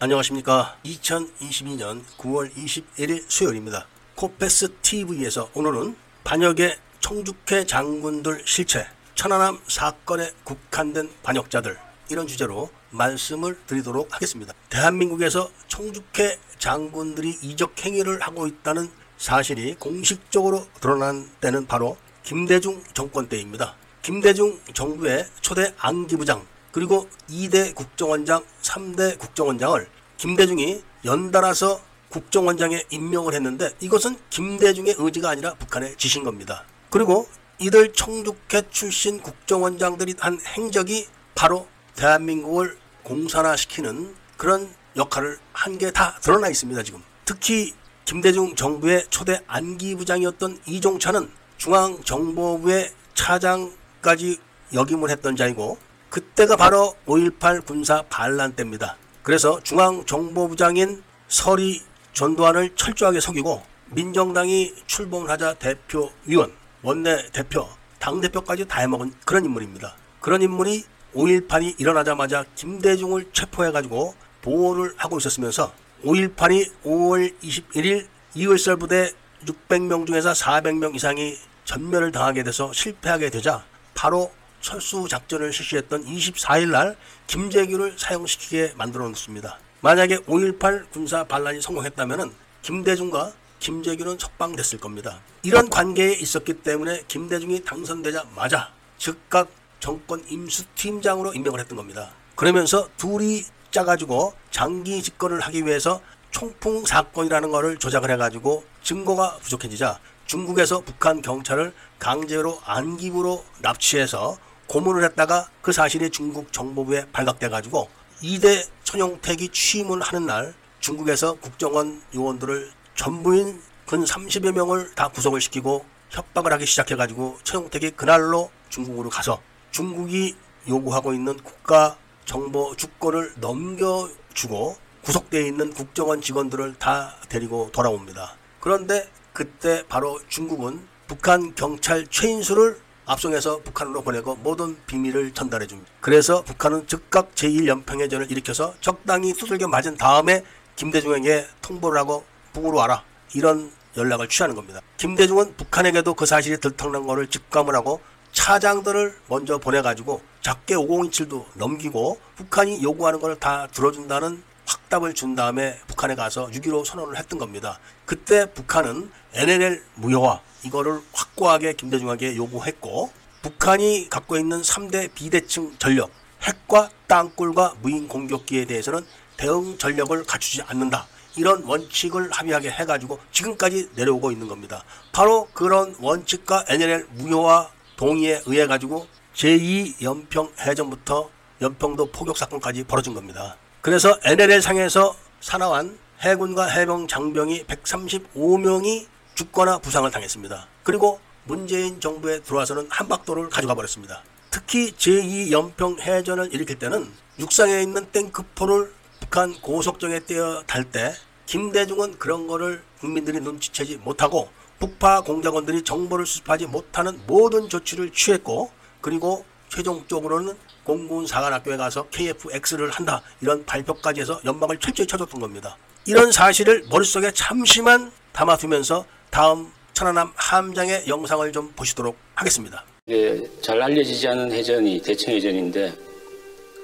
안녕하십니까. 2022년 9월 21일 수요일입니다. 코페스 TV에서 오늘은 반역의 청주회 장군들 실체, 천안함 사건에 국한된 반역자들 이런 주제로 말씀을 드리도록 하겠습니다. 대한민국에서 청주회 장군들이 이적 행위를 하고 있다는 사실이 공식적으로 드러난 때는 바로 김대중 정권 때입니다. 김대중 정부의 초대 안기부장 그리고 2대 국정원장, 3대 국정원장을 김대중이 연달아서 국정원장에 임명을 했는데 이것은 김대중의 의지가 아니라 북한의 지신 겁니다. 그리고 이들 청주회 출신 국정원장들이 한 행적이 바로 대한민국을 공산화시키는 그런 역할을 한 게 다 드러나 있습니다, 지금. 특히 김대중 정부의 초대 안기부장이었던 이종찬은 중앙정보부의 차장까지 역임을 했던 자이고 그때가 바로 5.18 군사 반란 때입니다. 그래서 중앙정보부장인 설이 전두환을 철저하게 속이고 민정당이 출범하자 대표위원, 원내 대표, 당대표까지 다 해먹은 그런 인물입니다. 그런 인물이 5.18이 일어나자마자 김대중을 체포해가지고 보호를 하고 있었으면서 5.18이 5월 21일 이월설 부대 600명 중에서 400명 이상이 전멸을 당하게 돼서 실패하게 되자 바로 철수 작전을 실시했던 24일 날 김재규를 사용시키게 만들어 놓습니다. 만약에 5.18 군사 반란이 성공했다면 김대중과 김재규는 석방됐을 겁니다. 이런 관계에 있었기 때문에 김대중이 당선되자마자 즉각 정권 임수팀장으로 임명을 했던 겁니다. 그러면서 둘이 짜가지고 장기 집권을 하기 위해서 총풍 사건이라는 것을 조작을 해가지고 증거가 부족해지자 중국에서 북한 경찰을 강제로 안기부로 납치해서 고문을 했다가 그 사실이 중국 정보부에 발각돼가지고 2대 천용택이 취임을 하는 날 중국에서 국정원 요원들을 전부인 근 30여 명을 다 구속을 시키고 협박을 하기 시작해가지고 천용택이 그날로 중국으로 가서 중국이 요구하고 있는 국가 정보 주권을 넘겨주고 구속되어 있는 국정원 직원들을 다 데리고 돌아옵니다. 그런데 그때 바로 중국은 북한 경찰 최인수를 압송해서 북한으로 보내고 모든 비밀을 전달해 줍니다. 그래서 북한은 즉각 제1연평해전을 일으켜서 적당히 두들겨 맞은 다음에 김대중에게 통보를 하고 북으로 와라. 이런 연락을 취하는 겁니다. 김대중은 북한에게도 그 사실이 들통난 것을 직감을 하고 차장들을 먼저 보내가지고 작게 5027도 넘기고 북한이 요구하는 걸 다 들어준다는 확답을 준 다음에 북한에 가서 6.15 선언을 했던 겁니다. 그때 북한은 NLL 무효화 이거를 확고하게 김대중에게 요구했고 북한이 갖고 있는 3대 비대칭 전력 핵과 땅굴과 무인 공격기에 대해서는 대응 전력을 갖추지 않는다. 이런 원칙을 합의하게 해가지고 지금까지 내려오고 있는 겁니다. 바로 그런 원칙과 NLL 무효화 동의에 의해 가지고 제2 연평 해전부터 연평도 포격 사건까지 벌어진 겁니다. 그래서 NLL 상에서 사나운 해군과 해병 장병이 135명이 죽거나 부상을 당했습니다. 그리고 문재인 정부에 들어와서는 한박도를 가져가 버렸습니다. 특히 제2연평 해전을 일으킬 때는 육상에 있는 탱크포를 북한 고속정에 떼어 달 때 김대중은 그런 거를 국민들이 눈치채지 못하고 북파 공작원들이 정보를 수집하지 못하는 모든 조치를 취했고 그리고 최종적으로는 공군 사관학교에 가서 KFX를 한다 이런 발표까지 해서 연방을 철저히 쳐줬던 겁니다. 이런 사실을 머릿속에 잠시만 담아두면서 다음 천안함 함장의 영상을 좀 보시도록 하겠습니다. 이게 잘 알려지지 않은 해전이 대청해전인데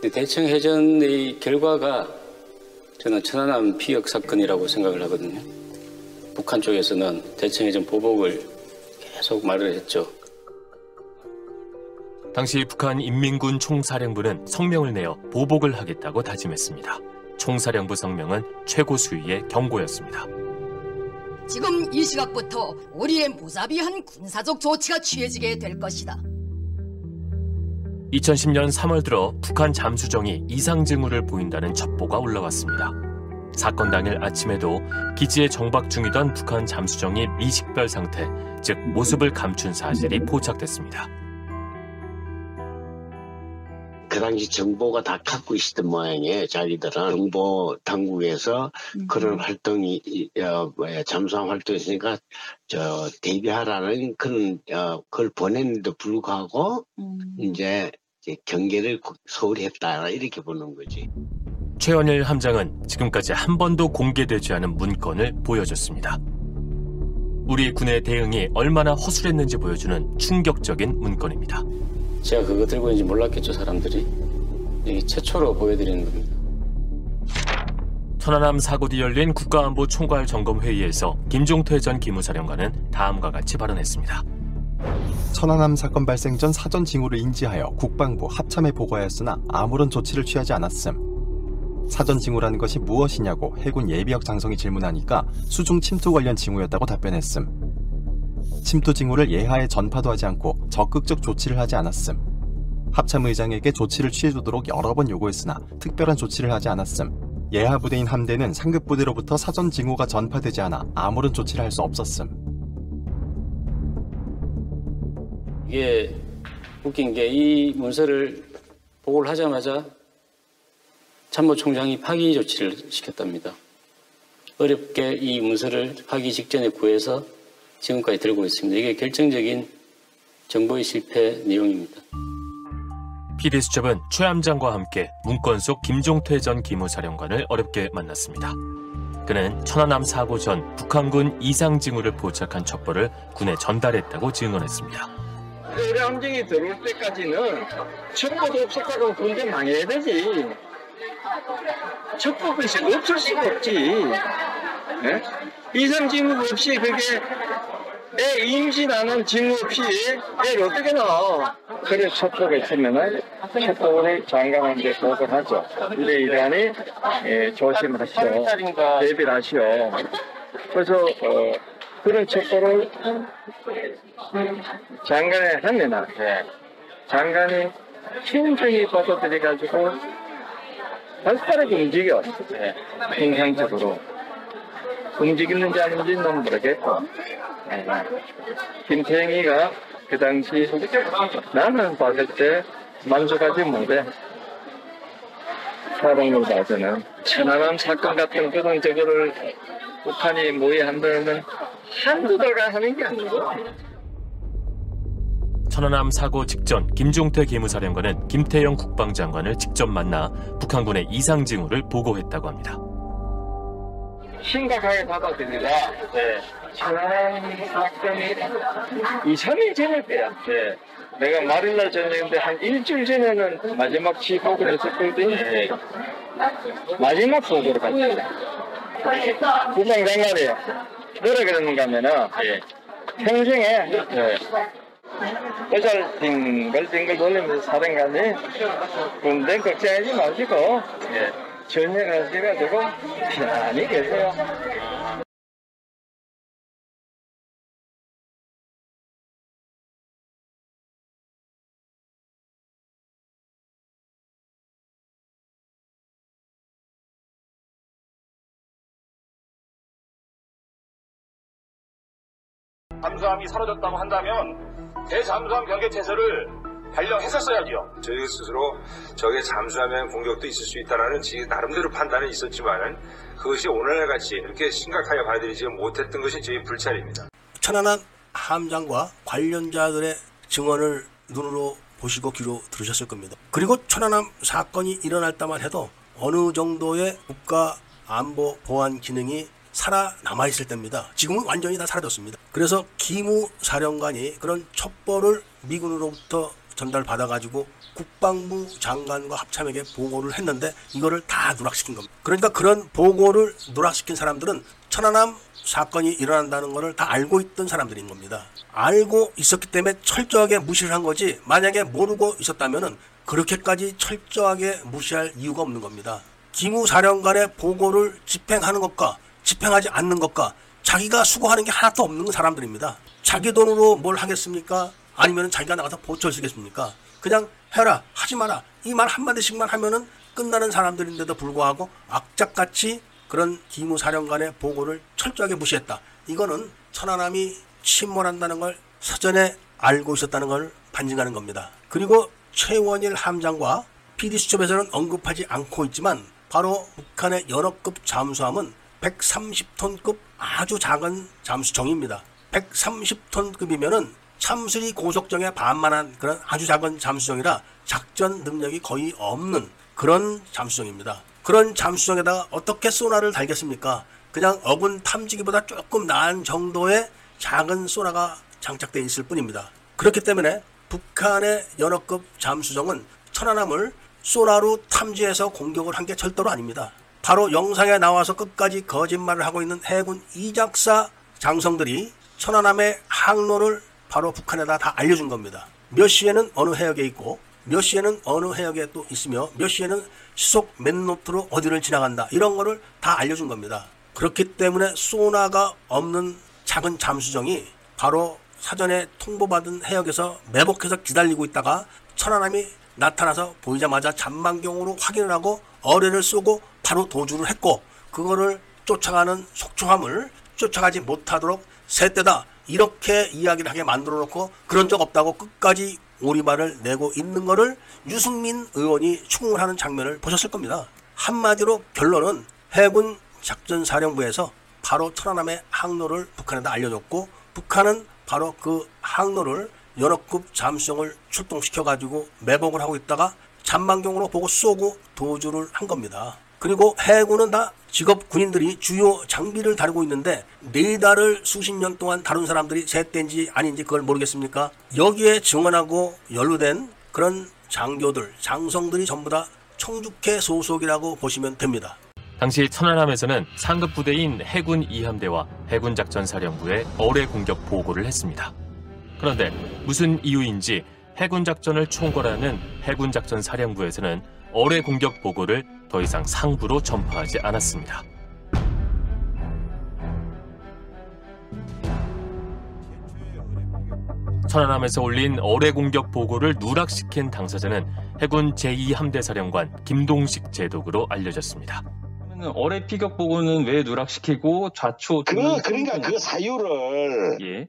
그 대청해전의 결과가 저는 천안함 피격 사건이라고 생각을 하거든요. 북한 쪽에서는 대청해전 보복을 계속 말을 했죠. 당시 북한 인민군 총사령부는 성명을 내어 보복을 하겠다고 다짐했습니다. 총사령부 성명은 최고 수위의 경고였습니다. 지금 이 시각부터 우리의 무자비한 군사적 조치가 취해지게 될 것이다. 2010년 3월 들어 북한 잠수정이 이상 징후를 보인다는 첩보가 올라왔습니다. 사건 당일 아침에도 기지에 정박 중이던 북한 잠수정이 미식별 상태, 즉 모습을 감춘 사실이 포착됐습니다. 그 당시 정보가 다 갖고 있었던 모양이에요. 자기들은 정보 당국에서 그런 활동이 이- 어, 뭐야, 잠수함 활동했으니까 저 대비하라는 그런 어, 그걸 보냈는데도 불구하고 이제 이제 경계를 구- 소홀히 했다 이렇게 보는 거지. 최원일 함장은 지금까지 한 번도 공개되지 않은 문건을 보여줬습니다. 우리 군의 대응이 얼마나 허술했는지 보여주는 충격적인 문건입니다. 제가 그거 들고 있는지 몰랐겠죠 사람들이. 이 최초로 보여드리는 겁니다. 천안함 사고 뒤 열린 국가안보 총괄 점검 회의에서 김종태 전 기무사령관은 다음과 같이 발언했습니다. 천안함 사건 발생 전 사전 징후를 인지하여 국방부 합참에 보고하였으나 아무런 조치를 취하지 않았음. 사전 징후라는 것이 무엇이냐고 해군 예비역 장성이 질문하니까 수중 침투 관련 징후였다고 답변했음. 침투 징후를 예하에 전파도 하지 않고 적극적 조치를 하지 않았음. 합참 의장에게 조치를 취해주도록 여러 번 요구했으나 특별한 조치를 하지 않았음. 예하 부대인 함대는 상급 부대로부터 사전 징후가 전파되지 않아 아무런 조치를 할 수 없었음. 이게 웃긴 게 이 문서를 보고를 하자마자 참모총장이 파기 조치를 시켰답니다. 어렵게 이 문서를 파기 직전에 구해서 지금까지 들고 있습니다. 이게 결정적인 정보의 실패 내용입니다. PD수첩은 최 함장과 함께 문건 속 김종태 전 기무사령관을 어렵게 만났습니다. 그는 천안함 사고 전 북한군 이상 징후를 포착한 첩보를 군에 전달했다고 증언했습니다. 우리 함정이 들어올 때까지는 첩보도 없었다고 군대 망해야 되지. 첩보 없이 없을 수가 없지. 예? 이상 징후 없이 그게 애 임신하는 징후 없이 애를 어떻게 낳아? 그래 첩보가 있으면은 첩보를 장관한테 보고를 하죠. 이래 이러하니 예, 조심하시오. 대비를 하시오. 그래서 어, 그런 첩보를 장관에 하면은 장관이 신중히 받아들여가지고 발빠르게 움직여 통상적으로 움직이는지 아닌지 는 모르겠고 예. 김태형이가 그 당시 나는 봤을 때 만족하지 못해 사랑을 받으는 천안함 사건 같은 그런 저거를 북한이 모의한다면 한두 달간 하는 게 아니고 천안함 사고 직전 김종태 기무사령관은 김태영 국방장관을 직접 만나 북한군의 이상 징후를 보고했다고 합니다. 심각하게 받아들이라 네. 천안함 사건이 2, 3일 전일 때야 네. 내가 말일날 저녁인데 한 일주일 전에는 마지막 지보고를 했었거든요. 마지막 보고를 갔어요. 국방장관이 뭐라 그러는가 하면은 평생에 여자를 뒹글뒹글 돌리면서 사령관이 군대 걱정하지 마시고 전역하셔가지고 편안히 계세요. 잠수함이 사라졌다고 한다면 대잠수함 경계 태세를 발령했었어야지요. 저희 스스로 적의 잠수하면 공격도 있을 수 있다라는 지 나름대로 판단은 있었지만은 그것이 오늘날 같이 이렇게 심각하게 받아들이지 못했던 것이 저희 불찰입니다. 천안함 함장과 관련자들의 증언을 눈으로 보시고 귀로 들으셨을 겁니다. 그리고 천안함 사건이 일어날 때만 해도 어느 정도의 국가 안보 보안 기능이 살아남아 있을 때입니다. 지금은 완전히 다 사라졌습니다. 그래서 기무 사령관이 그런 첩보를 미군으로부터 전달받아가지고 국방부 장관과 합참에게 보고를 했는데 이거를 다 누락시킨 겁니다. 그러니까 그런 보고를 누락시킨 사람들은 천안함 사건이 일어난다는 것을 다 알고 있던 사람들인 겁니다. 알고 있었기 때문에 철저하게 무시를 한 거지 만약에 모르고 있었다면은 그렇게까지 철저하게 무시할 이유가 없는 겁니다. 기무 사령관의 보고를 집행하는 것과 집행하지 않는 것과 자기가 수고하는 게 하나도 없는 사람들입니다. 자기 돈으로 뭘 하겠습니까? 아니면 자기가 나가서 보초를 쓰겠습니까? 그냥 해라, 하지 마라. 이 말 한마디씩만 하면은 끝나는 사람들인데도 불구하고 악착같이 그런 기무사령관의 보고를 철저하게 무시했다. 이거는 천안함이 침몰한다는 걸 사전에 알고 있었다는 걸 반증하는 겁니다. 그리고 최원일 함장과 PD수첩에서는 언급하지 않고 있지만 바로 북한의 연어급 잠수함은 130톤급 아주 작은 잠수정입니다. 130톤급이면은 참수리 고속정의 반만한 그런 아주 작은 잠수정이라 작전 능력이 거의 없는 그런 잠수정입니다. 그런 잠수정에다가 어떻게 소나를 달겠습니까? 그냥 어군 탐지기보다 조금 나은 정도의 작은 소나가 장착되어 있을 뿐입니다. 그렇기 때문에 북한의 연어급 잠수정은 천안함을 소나로 탐지해서 공격을 한 게 절대로 아닙니다. 바로 영상에 나와서 끝까지 거짓말을 하고 있는 해군 이작사 장성들이 천안함의 항로를 바로 북한에다 다 알려준 겁니다. 몇 시에는 어느 해역에 있고 몇 시에는 어느 해역에 또 있으며 몇 시에는 시속 몇 노트로 어디를 지나간다 이런 거를 다 알려준 겁니다. 그렇기 때문에 소나가 없는 작은 잠수정이 바로 사전에 통보받은 해역에서 매복해서 기다리고 있다가 천안함이 나타나서 보이자마자 잔망경으로 확인을 하고 어뢰를 쏘고 바로 도주를 했고 그거를 쫓아가는 속초함을 쫓아가지 못하도록 새때다 이렇게 이야기를 하게 만들어 놓고 그런 적 없다고 끝까지 오리발을 내고 있는 거를 유승민 의원이 추궁을 장면을 보셨을 겁니다. 한마디로 결론은 해군 작전사령부에서 바로 천안함의 항로를 북한에다 알려줬고 북한은 바로 그 항로를 연어급 잠수정을 출동시켜 가지고 매복을 하고 있다가 잔망경으로 보고 쏘고 도주를 한 겁니다. 그리고 해군은 다 직업 군인들이 주요 장비를 다루고 있는데 레이더를 수십 년 동안 다룬 사람들이 셋대인지 아닌지 그걸 모르겠습니까? 여기에 증언하고 연루된 그런 장교들, 장성들이 전부 다 청주회 소속이라고 보시면 됩니다. 당시 천안함에서는 상급 부대인 해군 이함대와 해군 작전 사령부에 어뢰 공격 보고를 했습니다. 그런데 무슨 이유인지 해군 작전을 총괄하는 해군 작전 사령부에서는 어뢰 공격 보고를 더 이상 상부로 전파하지 않았습니다. 천안함에서 올린 어뢰 공격 보고를 누락시킨 당사자는 해군 제2함대 사령관 김동식 제독으로 알려졌습니다. 어뢰 피격 보고는 왜 누락시키고 좌초 그, 그러니까 그 사유를 예.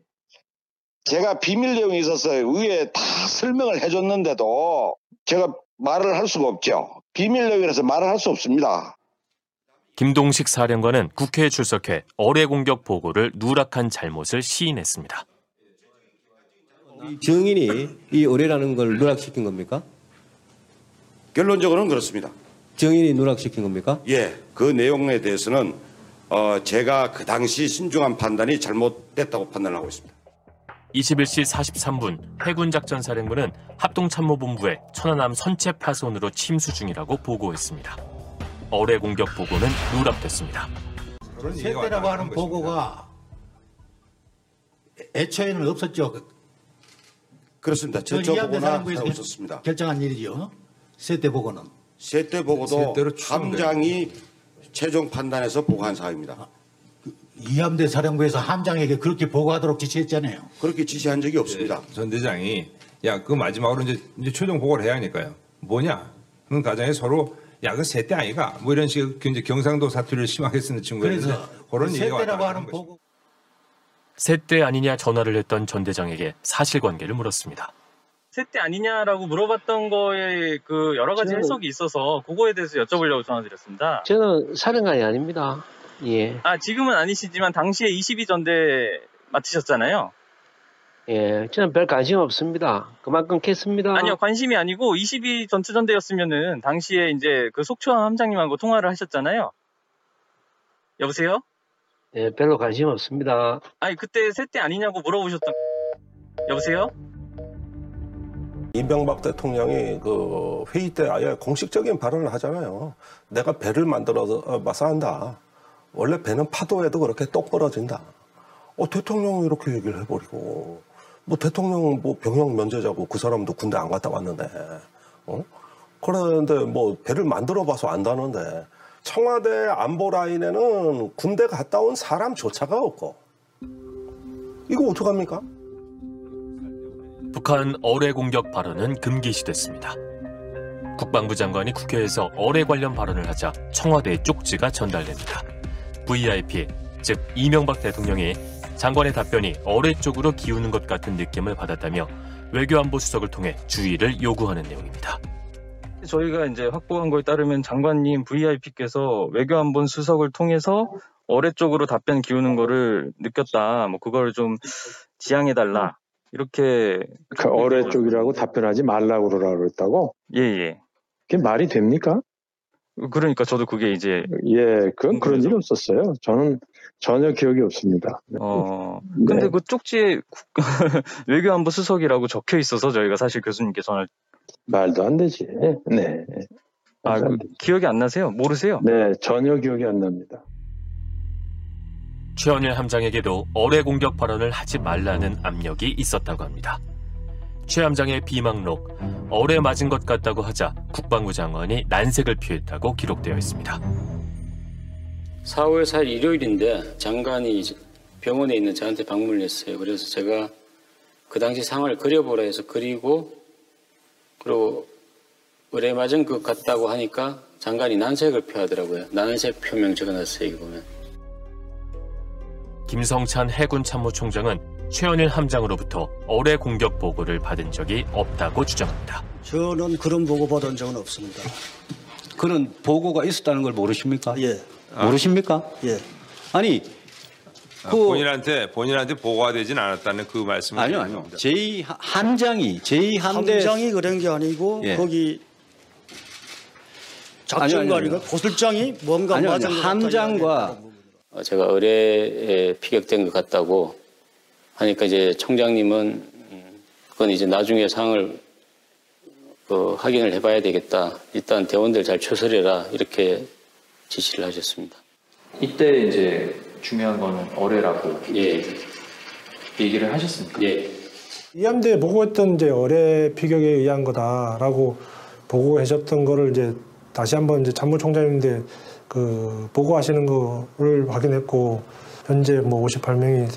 제가 비밀 내용이 있어서 의회에 다 설명을 해줬는데도 제가 말을 할 수가 없죠. 비밀 내용이라서 말을 할 수 없습니다. 김동식 사령관은 국회에 출석해 어뢰 공격 보고를 누락한 잘못을 시인했습니다. 증인이 이 의뢰라는 걸 누락시킨 겁니까? 결론적으로는 그렇습니다. 증인이 누락시킨 겁니까? 예, 그 내용에 대해서는 어, 제가 그 당시 신중한 판단이 잘못됐다고 판단하고 있습니다. 21시 43분 해군작전사령부는 합동참모본부에 천안함 선체 파손으로 침수 중이라고 보고했습니다. 어뢰 공격 보고는 누락됐습니다. 세대라고 하는 보고가 애초에는 없었죠. 그렇습니다. 저 제적 이함대 보고나 있었습니다. 결정한 일이죠. 세대 보고는. 세대 보고도. 함장이 최종 판단해서 보고한 사항입니다. 이함대 사령부에서 함장에게 그렇게 보고하도록 지시했잖아요. 그렇게 지시한 적이 없습니다. 전 대장이 야 그 마지막으로 이제, 이제 최종 보고를 해야 하니까요. 뭐냐? 그런 가정에 서로 야 그 세대 아이가 뭐 이런 식의 그 이제 경상도 사투리를 심하게 쓰는 친구였는데 그래서 그런 얘기가 세대라고 왔다 하는 보고 새때 아니냐 전화를 했던 전 대장에게 사실관계를 물었습니다. 세대 아니냐라고 물어봤던 거에 그 여러 가지 저는- 해석이 있어서 그거에 대해서 여쭤보려고 전화드렸습니다. 저는 사령관이 아닙니다. 예. 아 지금은 아니시지만 당시에 22전대 맡으셨잖아요. 예. 저는 별 관심 없습니다. 그만 끊겠습니다. 아니요 관심이 아니고 22 전투전대였으면은 당시에 이제 그 속초함 함장님하고 통화를 하셨잖아요. 여보세요? 예, 별로 관심 없습니다. 아니 그때 세대 아니냐고 물어보셨던 여보세요? 이명박 대통령이 그 회의 때 아예 공식적인 발언을 하잖아요. 내가 배를 만들어서 어, 마사 한다. 원래 배는 파도에도 그렇게 똑부러진다. 어, 대통령이 이렇게 얘기를 해버리고, 뭐 대통령 뭐 병역 면제자고 그 사람도 군대 안 갔다 왔는데, 어? 그런데 뭐 배를 만들어 봐서 안다는데, 청와대 안보 라인에는 군대 갔다 온 사람조차가 없고, 이거 어떡합니까? 북한 어뢰 공격 발언은 금기시됐습니다. 국방부 장관이 국회에서 어뢰 관련 발언을 하자 청와대에 쪽지가 전달됩니다. VIP, 즉 이명박 대통령이 장관의 답변이 어뢰 쪽으로 기우는 것 같은 느낌을 받았다며 외교안보 수석을 통해 주의를 요구하는 내용입니다. 저희가 이제 확보한 거에 따르면 장관님 VIP께서 외교안본 수석을 통해서 어뢰 쪽으로 답변 기우는 거를 느꼈다. 뭐 그걸 좀 지양해 달라. 이렇게 그 어뢰 쪽이라고 답변하지 말라고 그러라고 그랬다고? 예 예. 그게 말이 됩니까? 그러니까 저도 그게 이제 예, 그건 그런 일이 없었어요. 저는 전혀 기억이 없습니다. 어 네. 근데 그 쪽지에 국- 외교안보 수석이라고 적혀 있어서 저희가 사실 교수님께 전화를 말도 안 되지. 네. 아, 그 기억이 안 나세요? 모르세요? 네, 전혀 기억이 안 납니다. 최원일 함장에게도 어뢰 공격 발언을 하지 말라는 압력이 있었다고 합니다. 최 함장의 비망록, 어뢰 맞은 것 같다고 하자 국방부 장관이 난색을 피했다고 기록되어 있습니다. 4월 4일 일요일인데 장관이 병원에 있는 저한테 방문을 했어요. 그래서 제가 그 당시 상황을 그려보라 해서 그리고 그리고 의뢰 맞은 것 같다고 하니까 장관이 난색을 표하더라고요. 난색 표명 적어놨어요. 이거 보면. 김성찬 해군 참모총장은 최원일 함장으로부터 어뢰 공격 보고를 받은 적이 없다고 주장합니다. 저는 그런 보고 받은 적은 없습니다. 그런 보고가 있었다는 걸 모르십니까? 예. 모르십니까? 예. 아니, 아, 그 본인한테 본인한테 보고가 되진 않았다는 그 말씀을 아니요, 아니요. 겁니다. 제 함장이 제 함대 함장이 그런 게 아니고 예. 거기 작전관이가. 고술장이 뭔가 아니요, 아니요. 함장과 어, 제가 의뢰에 피격된 것 같다고 하니까 이제 총장님은 음, 그건 이제 나중에 상황을 그 확인을 해봐야 되겠다. 일단 대원들 잘 추설해라 이렇게 지시를 하셨습니다. 이때 이제 중요한 거는 어뢰라고 예. 얘기를 하셨습니까? 예. 이 함대에 보고했던 이제 어뢰 피격에 의한 거다라고 보고하셨던 거를 이제 다시 한번 이제 참모총장님인데 그 보고하시는 거를 확인했고 현재 뭐 58명이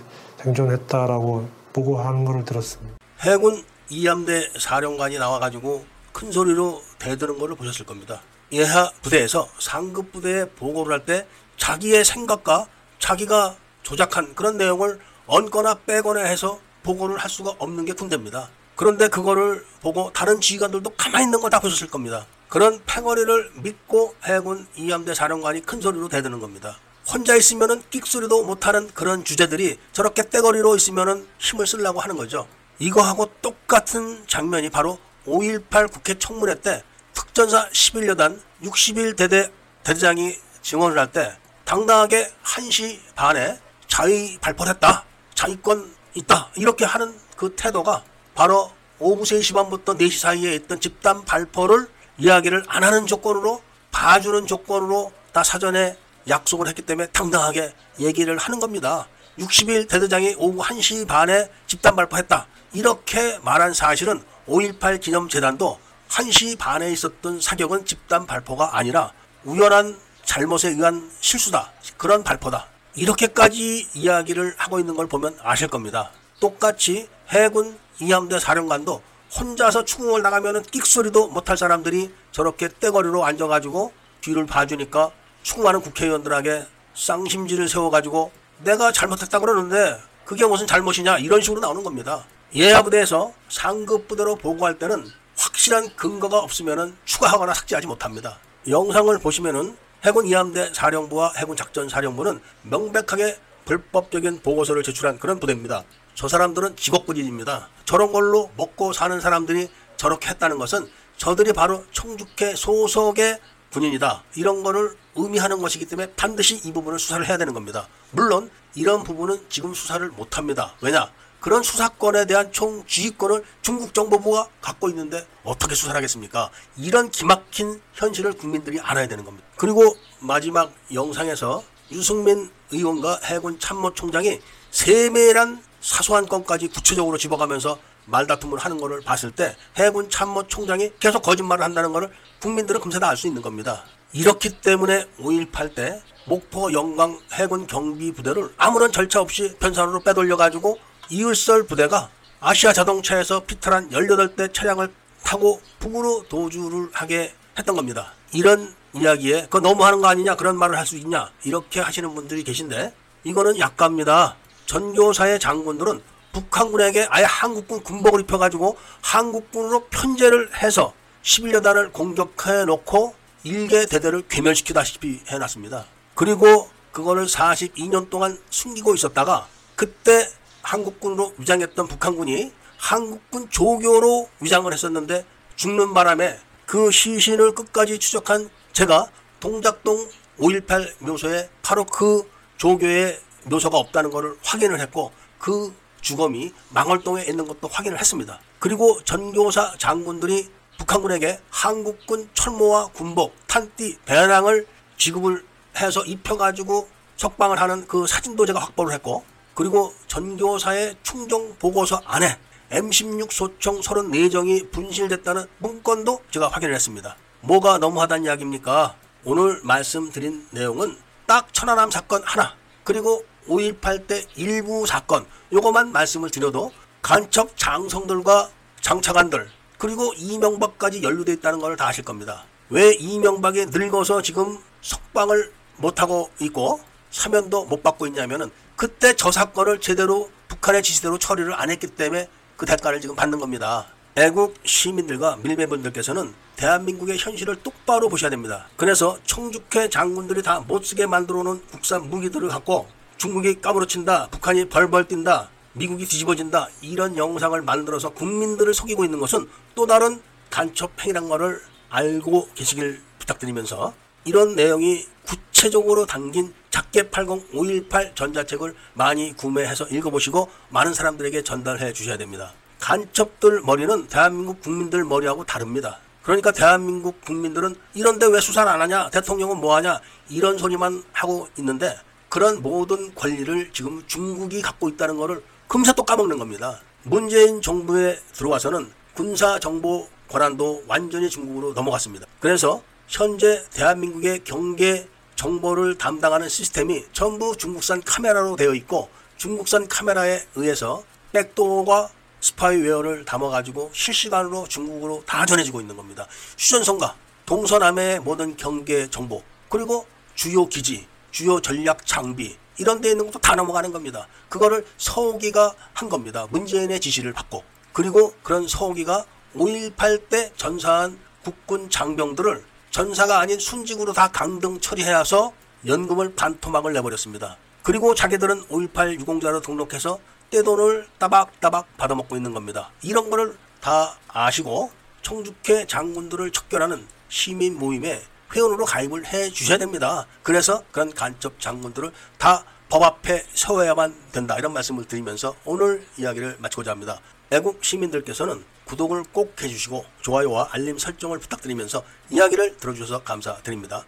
생존했다라고 보고하는 거를 들었습니다. 해군 이함대 사령관이 나와가지고 큰 소리로 대드는 것을 보셨을 겁니다. 예하 부대에서 상급 부대에 보고를 할 때 자기의 생각과 자기가 조작한 그런 내용을 얹거나 빼거나 해서 보고를 할 수가 없는 게 군대입니다. 그런데 그거를 보고 다른 지휘관들도 가만히 있는 걸다 보셨을 겁니다. 그런 패거리를 믿고 해군 이함대 사령관이 큰 소리로 대드는 겁니다. 혼자 있으면은 끽소리도 못하는 그런 주제들이 저렇게 떼거리로 있으면은 힘을 쓰려고 하는 거죠. 이거하고 똑같은 장면이 바로 5.18 국회 청문회 때 특전사 11여단 61대대 대대장이 증언을 할 때 당당하게 1시 반에 자의 발표를 했다. 자의권 있다. 이렇게 하는 그 태도가 바로 오후 3시 반부터 4시 사이에 있던 집단 발표를 이야기를 안 하는 조건으로 봐주는 조건으로 다 사전에 약속을 했기 때문에 당당하게 얘기를 하는 겁니다. 60일 대대장이 오후 1시 반에 집단 발표했다. 이렇게 말한 사실은 5.18 기념재단도 1시 반에 있었던 사격은 집단 발표가 아니라 우연한 잘못에 의한 실수다. 그런 발표다. 이렇게까지 이야기를 하고 있는 걸 보면 아실 겁니다. 똑같이 해군 이함대 사령관도 혼자서 추궁을 나가면은 끽소리도 못할 사람들이 저렇게 떼거리로 앉아가지고 뒤를 봐주니까 추궁하는 국회의원들에게 쌍심지를 세워가지고 내가 잘못했다 그러는데 그게 무슨 잘못이냐 이런 식으로 나오는 겁니다. 예하부대에서 상급 부대로 보고할 때는 확실한 근거가 없으면은 추가하거나 삭제하지 못합니다. 영상을 보시면은 해군 이함대 사령부와 해군 작전 사령부는 명백하게 불법적인 보고서를 제출한 그런 부대입니다. 저 사람들은 직업군인입니다. 저런 걸로 먹고 사는 사람들이 저렇게 했다는 것은 저들이 바로 청주회 소속의 군인이다. 이런 거를 의미하는 것이기 때문에 반드시 이 부분을 수사를 해야 되는 겁니다. 물론 이런 부분은 지금 수사를 못 합니다. 왜냐? 그런 수사권에 대한 총 지휘권을 중국 정보부가 갖고 있는데 어떻게 수사를 하겠습니까? 이런 기막힌 현실을 국민들이 알아야 되는 겁니다. 그리고 마지막 영상에서 유승민 의원과 해군 참모총장이 세밀한 사소한 건까지 구체적으로 집어가면서 말다툼을 하는 것을 봤을 때 해군 참모 총장이 계속 거짓말을 한다는 것을 국민들은 금세 다 알 수 있는 겁니다. 이렇기 때문에 5.18 때 목포 영광 해군 경비 부대를 아무런 절차 없이 변산으로 빼돌려 가지고 이을설 부대가 아시아 자동차에서 피탈한 18대 차량을 타고 북으로 도주를 하게 했던 겁니다. 이런 이야기에 그거 너무하는 거 아니냐 그런 말을 할 수 있냐 이렇게 하시는 분들이 계신데 이거는 약갑니다. 전교사의 장군들은 북한군에게 아예 한국군 군복을 입혀가지고 한국군으로 편제를 해서 11여단을 공격해 놓고 일개 대대를 괴멸시키다시피 해놨습니다. 그리고 그거를 42년 동안 숨기고 있었다가 그때 한국군으로 위장했던 북한군이 한국군 조교로 위장을 했었는데 죽는 바람에 그 시신을 끝까지 추적한 제가 동작동 5.18 묘소에 바로 그 조교의 묘소가 없다는 것을 확인을 했고 그 주검이 망월동에 있는 것도 확인을 했습니다. 그리고 전교사 장군들이 북한군에게 한국군 철모와 군복, 탄띠, 배낭을 지급을 해서 입혀가지고 석방을 하는 그 사진도 제가 확보를 했고 그리고 전교사의 충정 보고서 안에 M16 소총 34정이 분실됐다는 문건도 제가 확인을 했습니다. 뭐가 너무하다는 이야기입니까? 오늘 말씀드린 내용은 딱 천안함 사건 하나 그리고 5.18 때 일부 사건 요것만 말씀을 드려도 간첩 장성들과 장차관들 그리고 이명박까지 연루돼 있다는 걸 다 아실 겁니다. 왜 이명박이 늙어서 지금 석방을 못하고 있고 사면도 못 받고 있냐면은 그때 저 사건을 제대로 북한의 지시대로 처리를 안 했기 때문에 그 대가를 지금 받는 겁니다. 애국 시민들과 밀매분들께서는 대한민국의 현실을 똑바로 보셔야 됩니다. 그래서 청주회 장군들이 다 못쓰게 만들어 놓은 국산 무기들을 갖고 중국이 까무러친다, 북한이 벌벌 뛴다, 미국이 뒤집어진다 이런 영상을 만들어서 국민들을 속이고 있는 것은 또 다른 간첩 행위란 것을 알고 계시길 부탁드리면서 이런 내용이 구체적으로 담긴 작게 80 518 전자책을 많이 구매해서 읽어보시고 많은 사람들에게 전달해 주셔야 됩니다. 간첩들 머리는 대한민국 국민들 머리하고 다릅니다. 그러니까 대한민국 국민들은 이런데 왜 수사를 안 하냐 대통령은 뭐 하냐 이런 소리만 하고 있는데 그런 모든 권리를 지금 중국이 갖고 있다는 것을 금세 또 까먹는 겁니다. 문재인 정부에 들어와서는 군사 정보 권한도 완전히 중국으로 넘어갔습니다. 그래서 현재 대한민국의 경계 정보를 담당하는 시스템이 전부 중국산 카메라로 되어 있고 중국산 카메라에 의해서 backdoor가 spyware를 담아가지고 실시간으로 중국으로 다 전해지고 있는 겁니다. 휴전선과 동서남의 모든 경계 정보 그리고 주요 기지, 주요 전략 장비 이런 데 있는 것도 다 넘어가는 겁니다. 그거를 서욱이가 한 겁니다. 문재인의 지시를 받고 그리고 그런 서욱이가 5.18 때 전사한 국군 장병들을 전사가 아닌 순직으로 다 강등 처리해서 연금을 반토막을 내버렸습니다. 그리고 자기들은 5.18 유공자로 등록해서 떼돈을 따박따박 받아먹고 있는 겁니다. 이런 거를 다 아시고 청주회 장군들을 척결하는 시민 모임에 회원으로 가입을 해 주셔야 됩니다. 그래서 그런 간첩 장군들을 다 법 앞에 세워야만 된다. 이런 말씀을 드리면서 오늘 이야기를 마치고자 합니다. 애국 시민들께서는 구독을 꼭 해주시고 좋아요와 알림 설정을 부탁드리면서 이야기를 들어주셔서 감사드립니다.